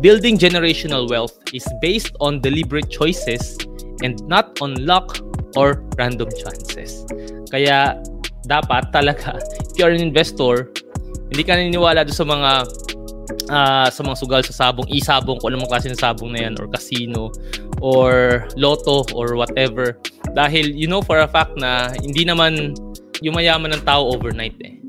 building generational wealth is based on deliberate choices and not on luck or random chances. Kaya dapat talaga, if you're an investor, hindi ka naniniwala doon sa mga uh, sa mga sugal sa sabong, isabong, kung anong klase ng sabong na yan, or casino, or lotto, or whatever. Dahil you know for a fact na hindi naman yumayaman ng tao overnight eh.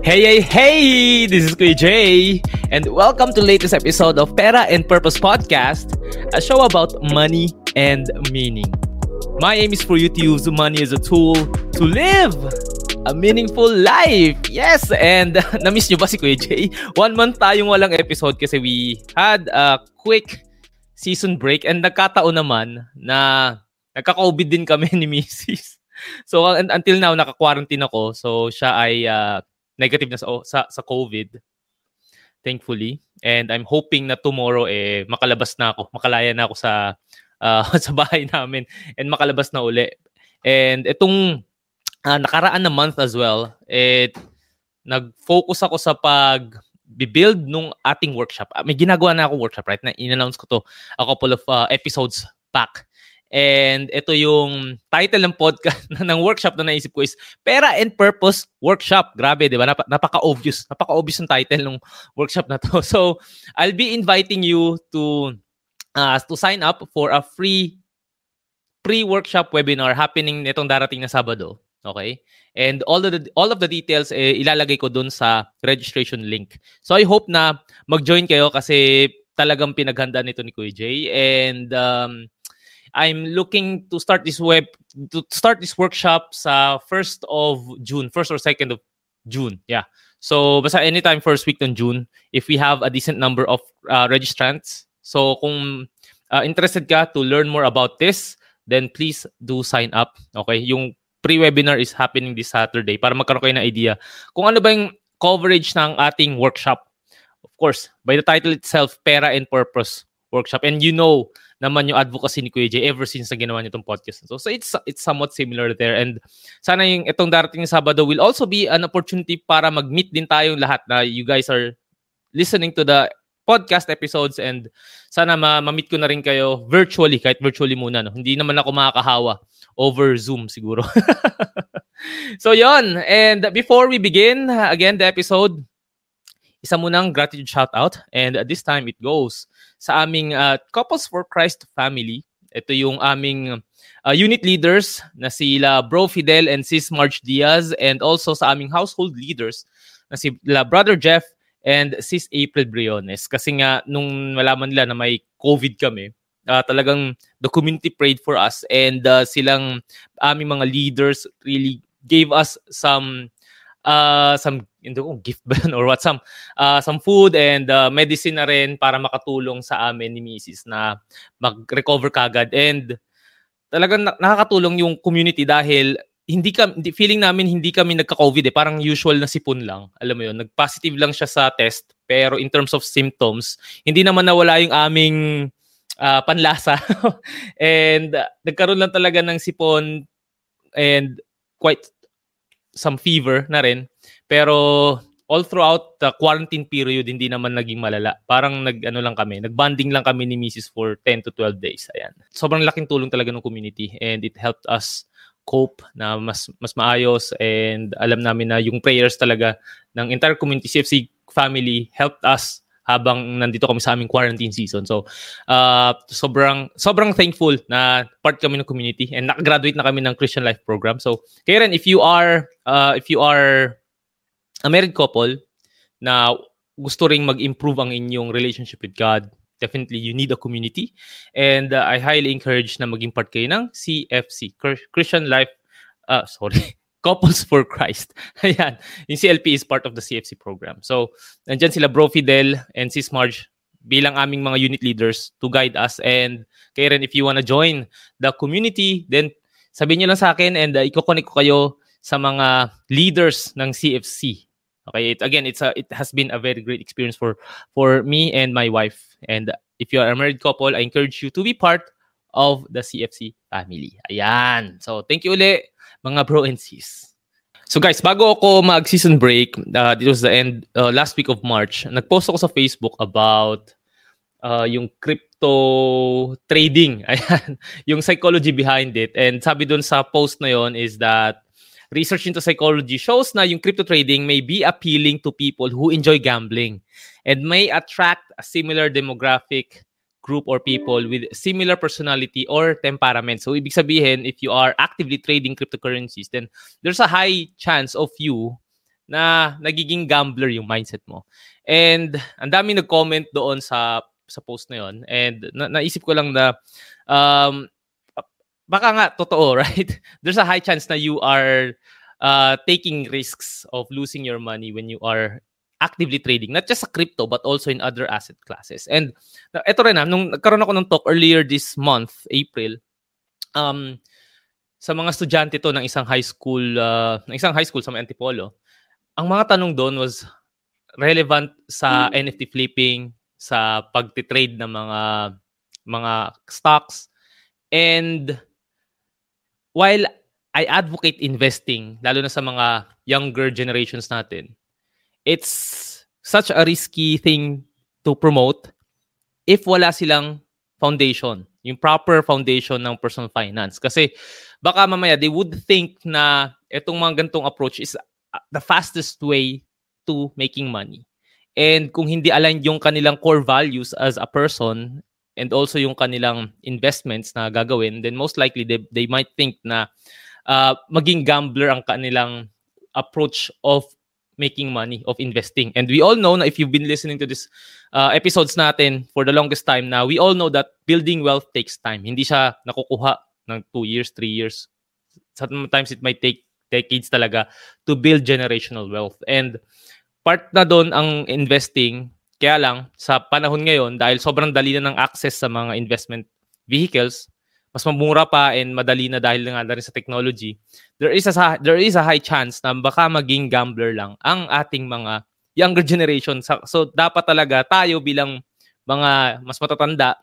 Hey, hey, hey! This is Kuya Jay, and welcome to latest episode of Pera and Purpose Podcast, a show about money and meaning. My aim is for you to use money as a tool to live a meaningful life. Yes, and na-miss nyo ba si Kuya Jay? One month tayong walang episode kasi we had a quick season break and nagkataon naman na nagka-COVID din kami ni Mrs. So until now naka-quarantine ako. So siya ay uh, negative na sa, sa, sa COVID. Thankfully. And I'm hoping na tomorrow eh makalabas na ako, makalaya na ako sa uh, sa bahay namin and makalabas na uli. And itong uh, nakaraan na month as well, eh nag-focus ako sa pag build nung ating workshop. May ginagawa na ako workshop, right? Na in-announce ko to a couple of uh, episodes back. And ito yung title ng podcast ng workshop na naisip ko is Pera and Purpose Workshop. Grabe, 'di ba? Nap- napaka-obvious. Napaka-obvious ng title ng workshop na to. So, I'll be inviting you to uh, to sign up for a free pre-workshop webinar happening nitong darating na Sabado. Okay? And all of the all of the details eh, ilalagay ko dun sa registration link. So I hope na mag-join kayo kasi talagang pinaghanda nito ni Kuya Jay and um, I'm looking to start this web to start this workshop sa 1st of June, 1st or 2nd of June. Yeah. So basta anytime first week ng June if we have a decent number of uh, registrants. So kung uh, interested ka to learn more about this, then please do sign up. Okay? Yung pre-webinar is happening this Saturday para magkaroon kayo ng idea kung ano ba yung coverage ng ating workshop. Of course, by the title itself, Pera and Purpose Workshop. And you know naman yung advocacy ni Kuya J ever since na ginawa niya itong podcast. So, so it's, it's somewhat similar there. And sana yung itong darating na Sabado will also be an opportunity para mag-meet din tayong lahat na you guys are listening to the podcast episodes and sana ma- ma-meet ko na rin kayo virtually, kahit virtually muna. No? Hindi naman ako makakahawa over Zoom siguro. so yon And before we begin, again, the episode, isa munang gratitude shout out and this time it goes sa aming uh, Couples for Christ family. Ito yung aming uh, unit leaders na sila Bro Fidel and Sis Marge Diaz and also sa aming household leaders na sila Brother Jeff and Sis April Briones. Kasi nga nung malaman nila na may COVID kami, uh, talagang the community prayed for us and uh, silang aming mga leaders really gave us some uh, some hindi ko gift ba or what? Some uh, some food and uh, medicine na rin para makatulong sa amin ni Mrs. na mag-recover kagad. And talagang nakakatulong yung community dahil hindi ka feeling namin hindi kami nagka-COVID eh. Parang usual na sipon lang. Alam mo yon nag-positive lang siya sa test. Pero in terms of symptoms hindi naman nawala yung aming uh, panlasa. And uh, nagkaroon lang talaga ng sipon and quite some fever na rin. Pero all throughout the quarantine period, hindi naman naging malala. Parang nag, ano lang kami, nagbanding lang kami ni Mrs. for 10 to 12 days. Ayan. Sobrang laking tulong talaga ng community and it helped us cope na mas mas maayos and alam namin na yung prayers talaga ng entire community CFC family helped us habang nandito kami sa aming quarantine season. So, uh, sobrang sobrang thankful na part kami ng community and nakagraduate na kami ng Christian Life program. So, Karen, if you are uh, if you are a married couple na gusto ring mag-improve ang inyong relationship with God, definitely you need a community. And uh, I highly encourage na maging part kayo ng CFC, Christian Life uh, sorry, Couples for Christ. Ayan. Yung CLP is part of the CFC program. So, nandyan sila Bro Fidel and Sis Marge bilang aming mga unit leaders to guide us. And Karen, if you wanna join the community, then sabihin nyo lang sa akin and uh, iko-connect ko kayo sa mga leaders ng CFC. Okay, it, again, it's a, it has been a very great experience for for me and my wife. And if you are a married couple, I encourage you to be part of the CFC family. Ayan. So, thank you ulit mga bro and sis. So guys, bago ako mag-season break, uh, this was the end, uh, last week of March, nag-post ako sa Facebook about uh, yung crypto trading. Ayan, yung psychology behind it. And sabi dun sa post na yon is that research into psychology shows na yung crypto trading may be appealing to people who enjoy gambling and may attract a similar demographic group or people with similar personality or temperament. So ibig sabihin, if you are actively trading cryptocurrencies, then there's a high chance of you na nagiging gambler yung mindset mo. And ang dami nag-comment doon sa sa post na yon and na, naisip ko lang na um baka nga totoo, right? There's a high chance na you are uh, taking risks of losing your money when you are actively trading, not just sa crypto, but also in other asset classes. And ito rin na, nung nagkaroon ako ng talk earlier this month, April, um, sa mga estudyante to ng isang high school, uh, ng isang high school sa Antipolo, ang mga tanong doon was relevant sa mm. NFT flipping, sa pagtitrade ng mga mga stocks. And while I advocate investing, lalo na sa mga younger generations natin, it's such a risky thing to promote if wala silang foundation, yung proper foundation ng personal finance. Kasi baka mamaya they would think na itong mga gantong approach is uh, the fastest way to making money. And kung hindi aligned yung kanilang core values as a person and also yung kanilang investments na gagawin, then most likely they, they might think na uh, maging gambler ang kanilang approach of making money, of investing. And we all know na if you've been listening to this uh, episodes natin for the longest time now, we all know that building wealth takes time. Hindi siya nakukuha ng 2 years, 3 years. Sometimes it might take decades talaga to build generational wealth. And part na doon ang investing. Kaya lang, sa panahon ngayon, dahil sobrang dali na ng access sa mga investment vehicles, mas mamura pa and madali na dahil nga na rin sa technology, there is a there is a high chance na baka maging gambler lang ang ating mga younger generation. So dapat talaga tayo bilang mga mas matatanda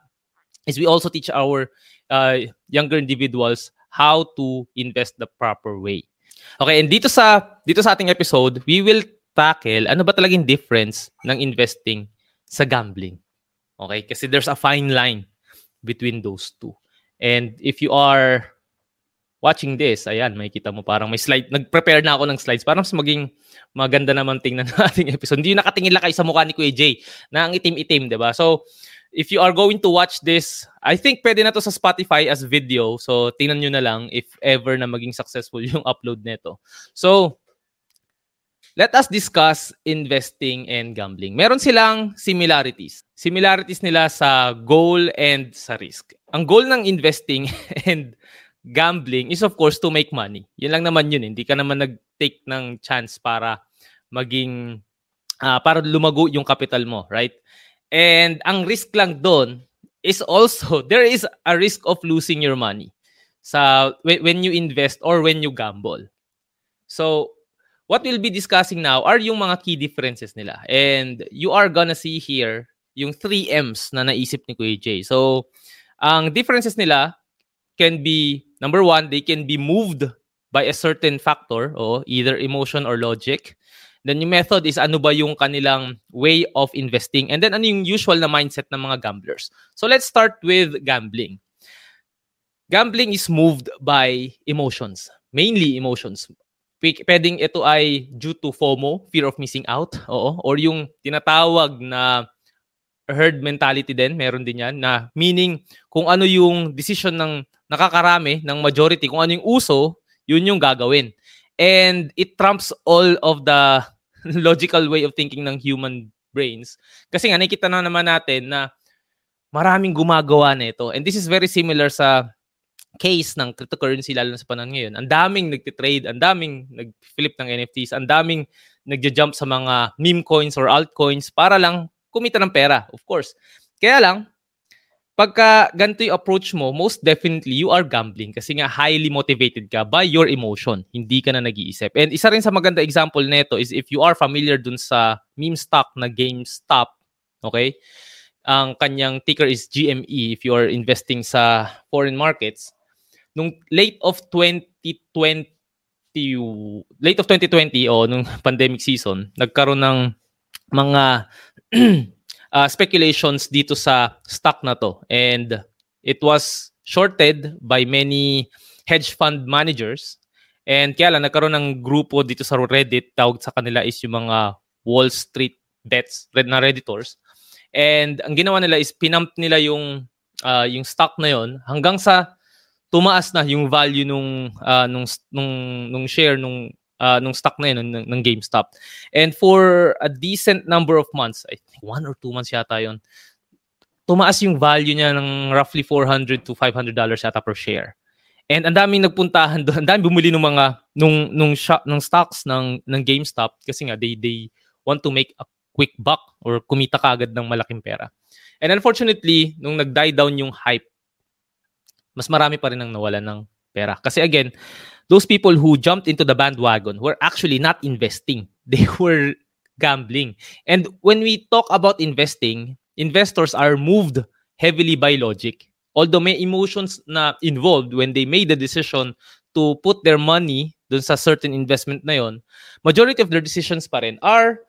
is we also teach our uh, younger individuals how to invest the proper way. Okay, and dito sa dito sa ating episode, we will tackle ano ba talagang difference ng investing sa gambling. Okay? Kasi there's a fine line between those two. And if you are watching this, ayan, makikita mo parang may slide. Nag-prepare na ako ng slides para mas maging maganda naman tingnan ng ating episode. Hindi nakatingin lang kayo sa mukha ni Kuya Jay na ang itim-itim, di ba? So, if you are going to watch this, I think pwede na to sa Spotify as video. So, tingnan nyo na lang if ever na maging successful yung upload nito. So, let us discuss investing and gambling. Meron silang similarities. Similarities nila sa goal and sa risk. Ang goal ng investing and gambling is of course to make money. Yun lang naman yun. Hindi ka naman nag-take ng chance para maging uh, para lumago yung capital mo, right? And ang risk lang doon is also there is a risk of losing your money sa when you invest or when you gamble. So what we'll be discussing now are yung mga key differences nila. And you are gonna see here yung 3 M's na naisip ni Kuya Jay. So, ang differences nila can be, number one, they can be moved by a certain factor, o either emotion or logic. Then yung method is ano ba yung kanilang way of investing. And then ano yung usual na mindset ng mga gamblers. So let's start with gambling. Gambling is moved by emotions. Mainly emotions pwedeng ito ay due to FOMO, fear of missing out, oo, or yung tinatawag na herd mentality din, meron din yan, na meaning kung ano yung decision ng nakakarami, ng majority, kung ano yung uso, yun yung gagawin. And it trumps all of the logical way of thinking ng human brains. Kasi nga, nakikita na naman natin na maraming gumagawa nito. And this is very similar sa case ng cryptocurrency lalo na sa panahon ngayon. Ang daming nagtitrade, ang daming nag-flip ng NFTs, ang daming nagja-jump sa mga meme coins or altcoins para lang kumita ng pera, of course. Kaya lang, pagka ganito yung approach mo, most definitely you are gambling kasi nga highly motivated ka by your emotion. Hindi ka na nag-iisip. And isa rin sa maganda example nito is if you are familiar dun sa meme stock na GameStop, okay? Ang kanyang ticker is GME if you are investing sa foreign markets nung late of 2020 late of 2020 o nung pandemic season, nagkaroon ng mga uh, speculations dito sa stock na to. And it was shorted by many hedge fund managers. And kaya lang, nagkaroon ng grupo dito sa Reddit, tawag sa kanila is yung mga Wall Street bets na Redditors. And ang ginawa nila is pinump nila yung uh, yung stock na yon hanggang sa tumaas na yung value nung uh, nung nung nung share nung uh, nung stock na yun ng, ng GameStop. And for a decent number of months, I think one or two months yata yon tumaas yung value niya ng roughly 400 to 500 dollars yata per share. And ang daming nagpuntahan doon, ang daming bumili ng mga nung nung shop, ng stocks ng ng GameStop kasi nga they they want to make a quick buck or kumita kagad ng malaking pera. And unfortunately, nung nag-die down yung hype mas marami pa rin ang nawalan ng pera. Kasi again, those people who jumped into the bandwagon were actually not investing. They were gambling. And when we talk about investing, investors are moved heavily by logic. Although may emotions na involved when they made the decision to put their money dun sa certain investment na yon, majority of their decisions pa rin are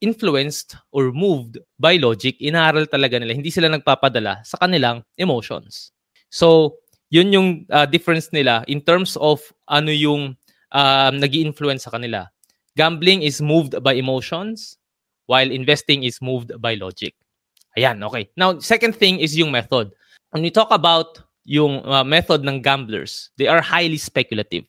influenced or moved by logic. Inaaral talaga nila. Hindi sila nagpapadala sa kanilang emotions. So, yun yung uh, difference nila in terms of ano yung um, nag influence sa kanila. Gambling is moved by emotions while investing is moved by logic. Ayan, okay. Now, second thing is yung method. When we talk about yung uh, method ng gamblers, they are highly speculative.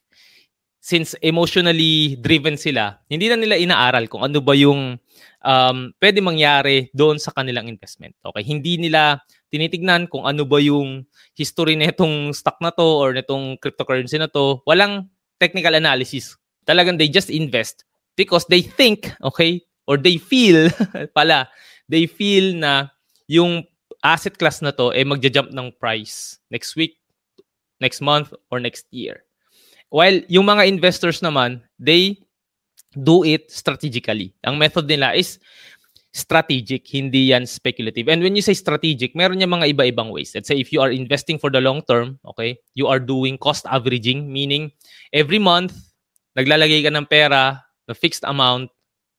Since emotionally driven sila, hindi na nila inaaral kung ano ba yung um, pwede mangyari doon sa kanilang investment. Okay, hindi nila tinitignan kung ano ba yung history nitong stock na to or nitong cryptocurrency na to. Walang technical analysis. Talagang they just invest because they think, okay, or they feel pala, they feel na yung asset class na to eh magja-jump ng price next week, next month, or next year. While yung mga investors naman, they do it strategically. Ang method nila is strategic, hindi yan speculative. And when you say strategic, meron niya mga iba-ibang ways. Let's say if you are investing for the long term, okay, you are doing cost averaging, meaning every month, naglalagay ka ng pera na fixed amount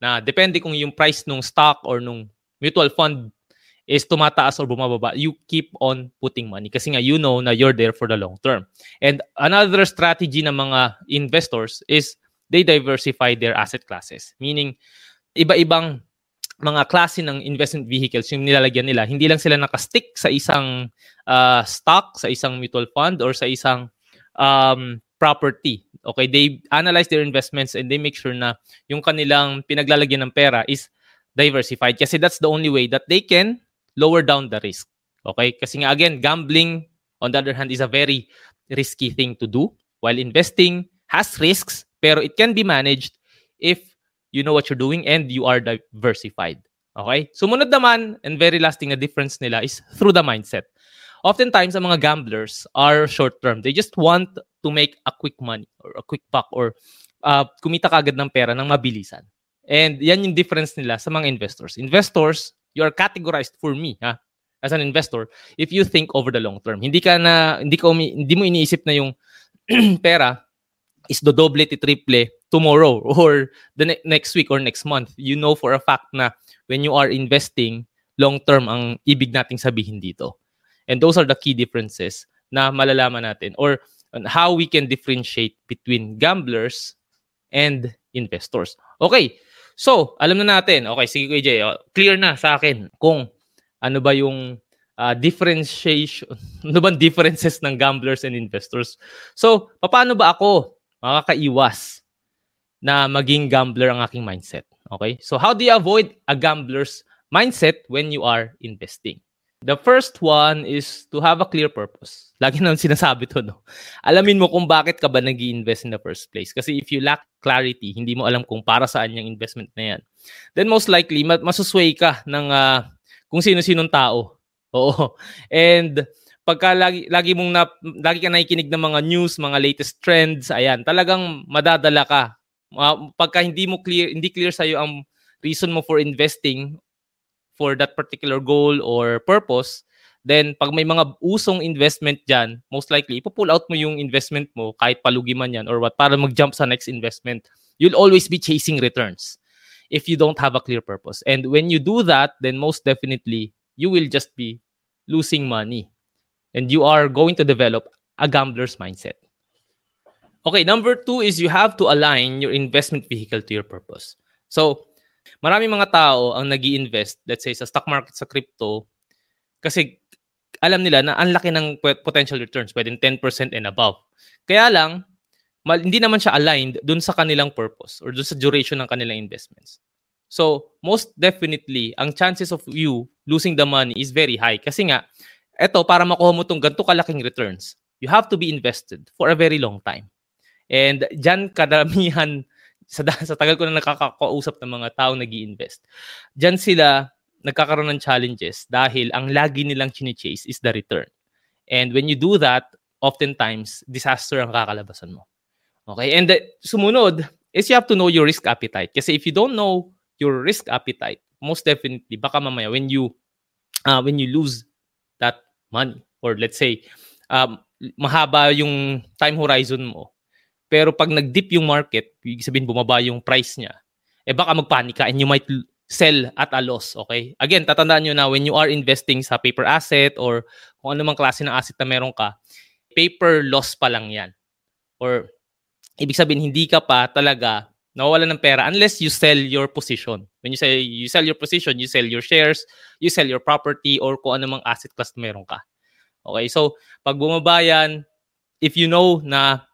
na depende kung yung price ng stock or nung mutual fund is tumataas or bumababa, you keep on putting money kasi nga you know na you're there for the long term. And another strategy ng mga investors is they diversify their asset classes. Meaning, iba-ibang mga klase ng investment vehicles yung nilalagyan nila. Hindi lang sila nakastick sa isang uh, stock, sa isang mutual fund, or sa isang um, property. Okay, they analyze their investments and they make sure na yung kanilang pinaglalagyan ng pera is diversified kasi that's the only way that they can lower down the risk. Okay? Kasi nga again, gambling on the other hand is a very risky thing to do while investing has risks pero it can be managed if you know what you're doing, and you are diversified. Okay? Sumunod naman, and very lasting na difference nila is through the mindset. Oftentimes, ang mga gamblers are short-term. They just want to make a quick money or a quick buck or uh, kumita kagad ng pera ng mabilisan. And yan yung difference nila sa mga investors. Investors, you are categorized for me, ha? As an investor, if you think over the long term. Hindi ka na hindi ka umi, hindi mo iniisip na yung pera is do doble, triple tomorrow or the ne- next week or next month, you know for a fact na when you are investing, long-term ang ibig nating sabihin dito. And those are the key differences na malalaman natin or how we can differentiate between gamblers and investors. Okay, so alam na natin. Okay, sige Jay, oh, clear na sa akin kung ano ba yung uh, differentiation, ano ba differences ng gamblers and investors. So, paano ba ako makakaiwas na maging gambler ang aking mindset. Okay? So how do you avoid a gambler's mindset when you are investing? The first one is to have a clear purpose. Lagi nang sinasabi to, no? Alamin mo kung bakit ka ba nag invest in the first place. Kasi if you lack clarity, hindi mo alam kung para saan yung investment na yan, then most likely, masusway ka ng uh, kung sino-sinong tao. Oo. And pagka lagi, lagi mong na, lagi ka nakikinig ng mga news, mga latest trends, ayan, talagang madadala ka uh, pagka hindi mo clear hindi clear sa iyo ang reason mo for investing for that particular goal or purpose Then, pag may mga usong investment dyan, most likely, ipo-pull out mo yung investment mo kahit palugi man yan or what, para mag-jump sa next investment. You'll always be chasing returns if you don't have a clear purpose. And when you do that, then most definitely, you will just be losing money. And you are going to develop a gambler's mindset. Okay, number two is you have to align your investment vehicle to your purpose. So, marami mga tao ang nag invest let's say, sa stock market, sa crypto, kasi alam nila na ang laki ng potential returns, pwedeng 10% and above. Kaya lang, mal, hindi naman siya aligned dun sa kanilang purpose or dun sa duration ng kanilang investments. So, most definitely, ang chances of you losing the money is very high. Kasi nga, eto, para makuha mo itong ganito kalaking returns, you have to be invested for a very long time. And dyan kadamihan, sa, sa tagal ko na nakakausap ng mga tao nag invest dyan sila nagkakaroon ng challenges dahil ang lagi nilang chine-chase is the return. And when you do that, oftentimes, disaster ang kakalabasan mo. Okay? And the, sumunod is you have to know your risk appetite. Kasi if you don't know your risk appetite, most definitely, baka mamaya when you uh, when you lose that money or let's say um, mahaba yung time horizon mo pero pag nag-dip yung market, ibig sabihin bumaba yung price niya, eh baka magpanik ka and you might sell at a loss, okay? Again, tatandaan nyo na when you are investing sa paper asset or kung ano mang klase ng asset na meron ka, paper loss pa lang yan. Or ibig sabihin, hindi ka pa talaga nawawala ng pera unless you sell your position. When you say you sell your position, you sell your shares, you sell your property, or kung ano mang asset class na meron ka. Okay, so pag bumaba yan, if you know na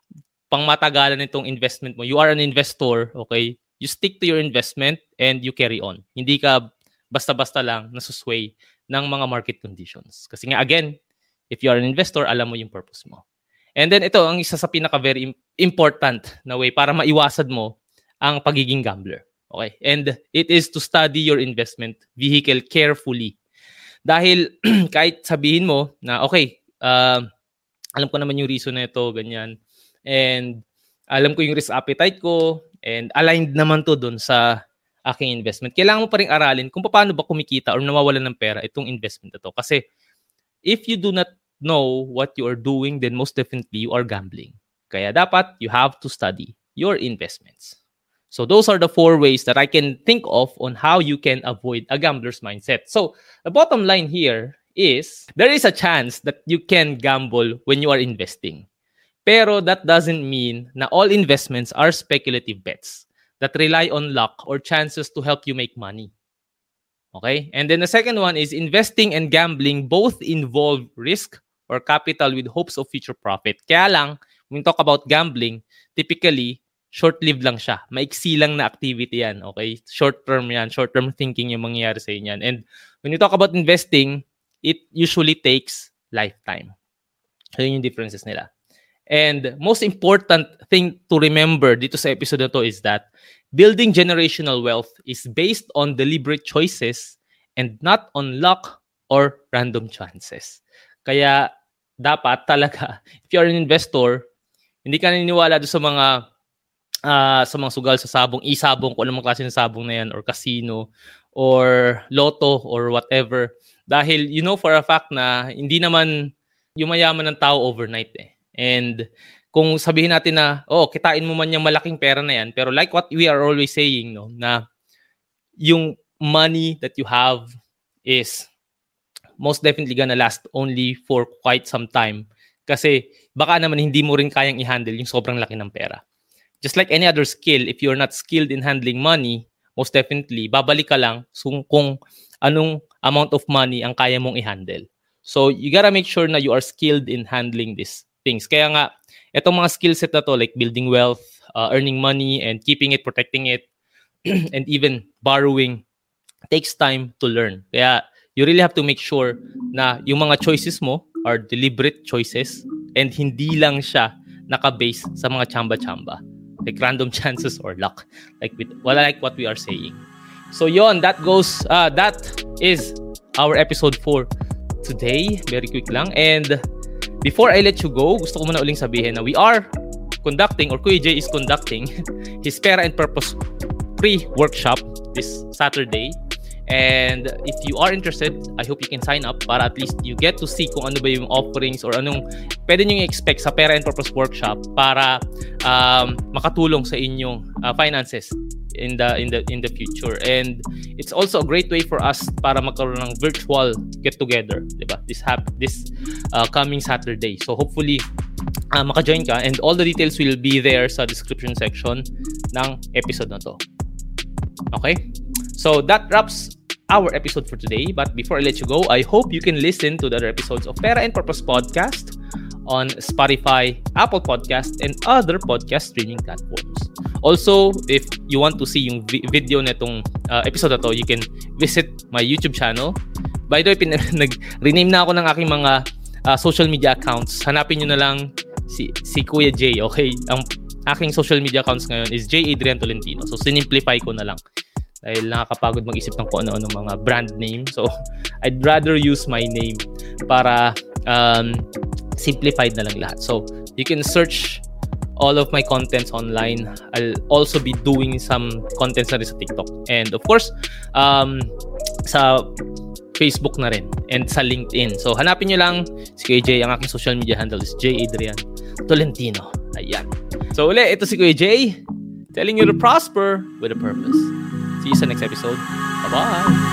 pangmatagalan nitong investment mo. You are an investor, okay? You stick to your investment and you carry on. Hindi ka basta-basta lang nasusway ng mga market conditions. Kasi nga again, if you are an investor, alam mo yung purpose mo. And then ito ang isa sa pinaka very important na way para maiwasan mo ang pagiging gambler. Okay? And it is to study your investment vehicle carefully. Dahil kahit sabihin mo na okay, uh, alam ko naman yung reason na ito, ganyan And alam ko yung risk appetite ko and aligned naman to doon sa aking investment. Kailangan mo pa rin aralin kung paano ba kumikita or nawawalan ng pera itong investment na to. Kasi if you do not know what you are doing, then most definitely you are gambling. Kaya dapat you have to study your investments. So those are the four ways that I can think of on how you can avoid a gambler's mindset. So the bottom line here is there is a chance that you can gamble when you are investing. Pero that doesn't mean na all investments are speculative bets that rely on luck or chances to help you make money. Okay? And then the second one is investing and gambling both involve risk or capital with hopes of future profit. Kaya lang, when we talk about gambling, typically, short-lived lang siya. Maiksi lang na activity yan. Okay? Short-term yan. Short-term thinking yung mangyayari sa inyo. And when you talk about investing, it usually takes lifetime. So yun yung differences nila. And most important thing to remember dito sa episode na to is that building generational wealth is based on deliberate choices and not on luck or random chances. Kaya dapat talaga, if you're an investor, hindi ka naniniwala doon sa mga uh, sa mga sugal sa sabong, isabong, kung anong klase ng sabong na yan, or casino, or loto, or whatever. Dahil you know for a fact na hindi naman yumayaman ng tao overnight eh. And kung sabihin natin na, oh, kitain mo man yung malaking pera na yan, pero like what we are always saying, no, na yung money that you have is most definitely gonna last only for quite some time. Kasi baka naman hindi mo rin kayang i-handle yung sobrang laki ng pera. Just like any other skill, if you're not skilled in handling money, most definitely, babalik ka lang kung anong amount of money ang kaya mong i-handle. So, you gotta make sure na you are skilled in handling this things. Kaya nga, itong mga skill set na to, like building wealth, uh, earning money, and keeping it, protecting it, and even borrowing, takes time to learn. Kaya, you really have to make sure na yung mga choices mo are deliberate choices and hindi lang siya naka-base sa mga chamba-chamba. Like random chances or luck. Like with, well, like what we are saying. So yon, that goes, uh, that is our episode for today. Very quick lang. And Before I let you go, gusto ko muna uling sabihin na we are conducting or Kuya J is conducting his Pera and Purpose pre-workshop this Saturday. And if you are interested, I hope you can sign up para at least you get to see kung ano ba yung offerings or anong pwede nyo expect sa Pera and Purpose Workshop para um, makatulong sa inyong uh, finances in the in the in the future. And it's also a great way for us para magkaroon ng virtual get together di ba? This hap this uh, coming Saturday. So hopefully uh, maka-join ka and all the details will be there sa description section ng episode na to. Okay? So that wraps our episode for today. But before I let you go, I hope you can listen to the other episodes of Pera and Purpose Podcast on Spotify, Apple Podcast, and other podcast streaming platforms. Also, if you want to see yung vi- video netong uh, episode na to, you can visit my YouTube channel. By the way, pin- nag-rename na ako ng aking mga uh, social media accounts. Hanapin nyo na lang si, si Kuya Jay, okay? Ang aking social media accounts ngayon is J. Adrian Tolentino. So, sinimplify ko na lang dahil nakakapagod mag-isip ng kung ano-ano mga brand name. So, I'd rather use my name para um, simplified na lang lahat. So, you can search all of my contents online. I'll also be doing some contents na rin sa TikTok. And of course, um, sa Facebook na rin and sa LinkedIn. So, hanapin nyo lang si Jay. Ang aking social media handle is J. Adrian Tolentino. Ayan. So, uli, ito si Jay telling you to prosper with a purpose. See you next episode. Bye-bye!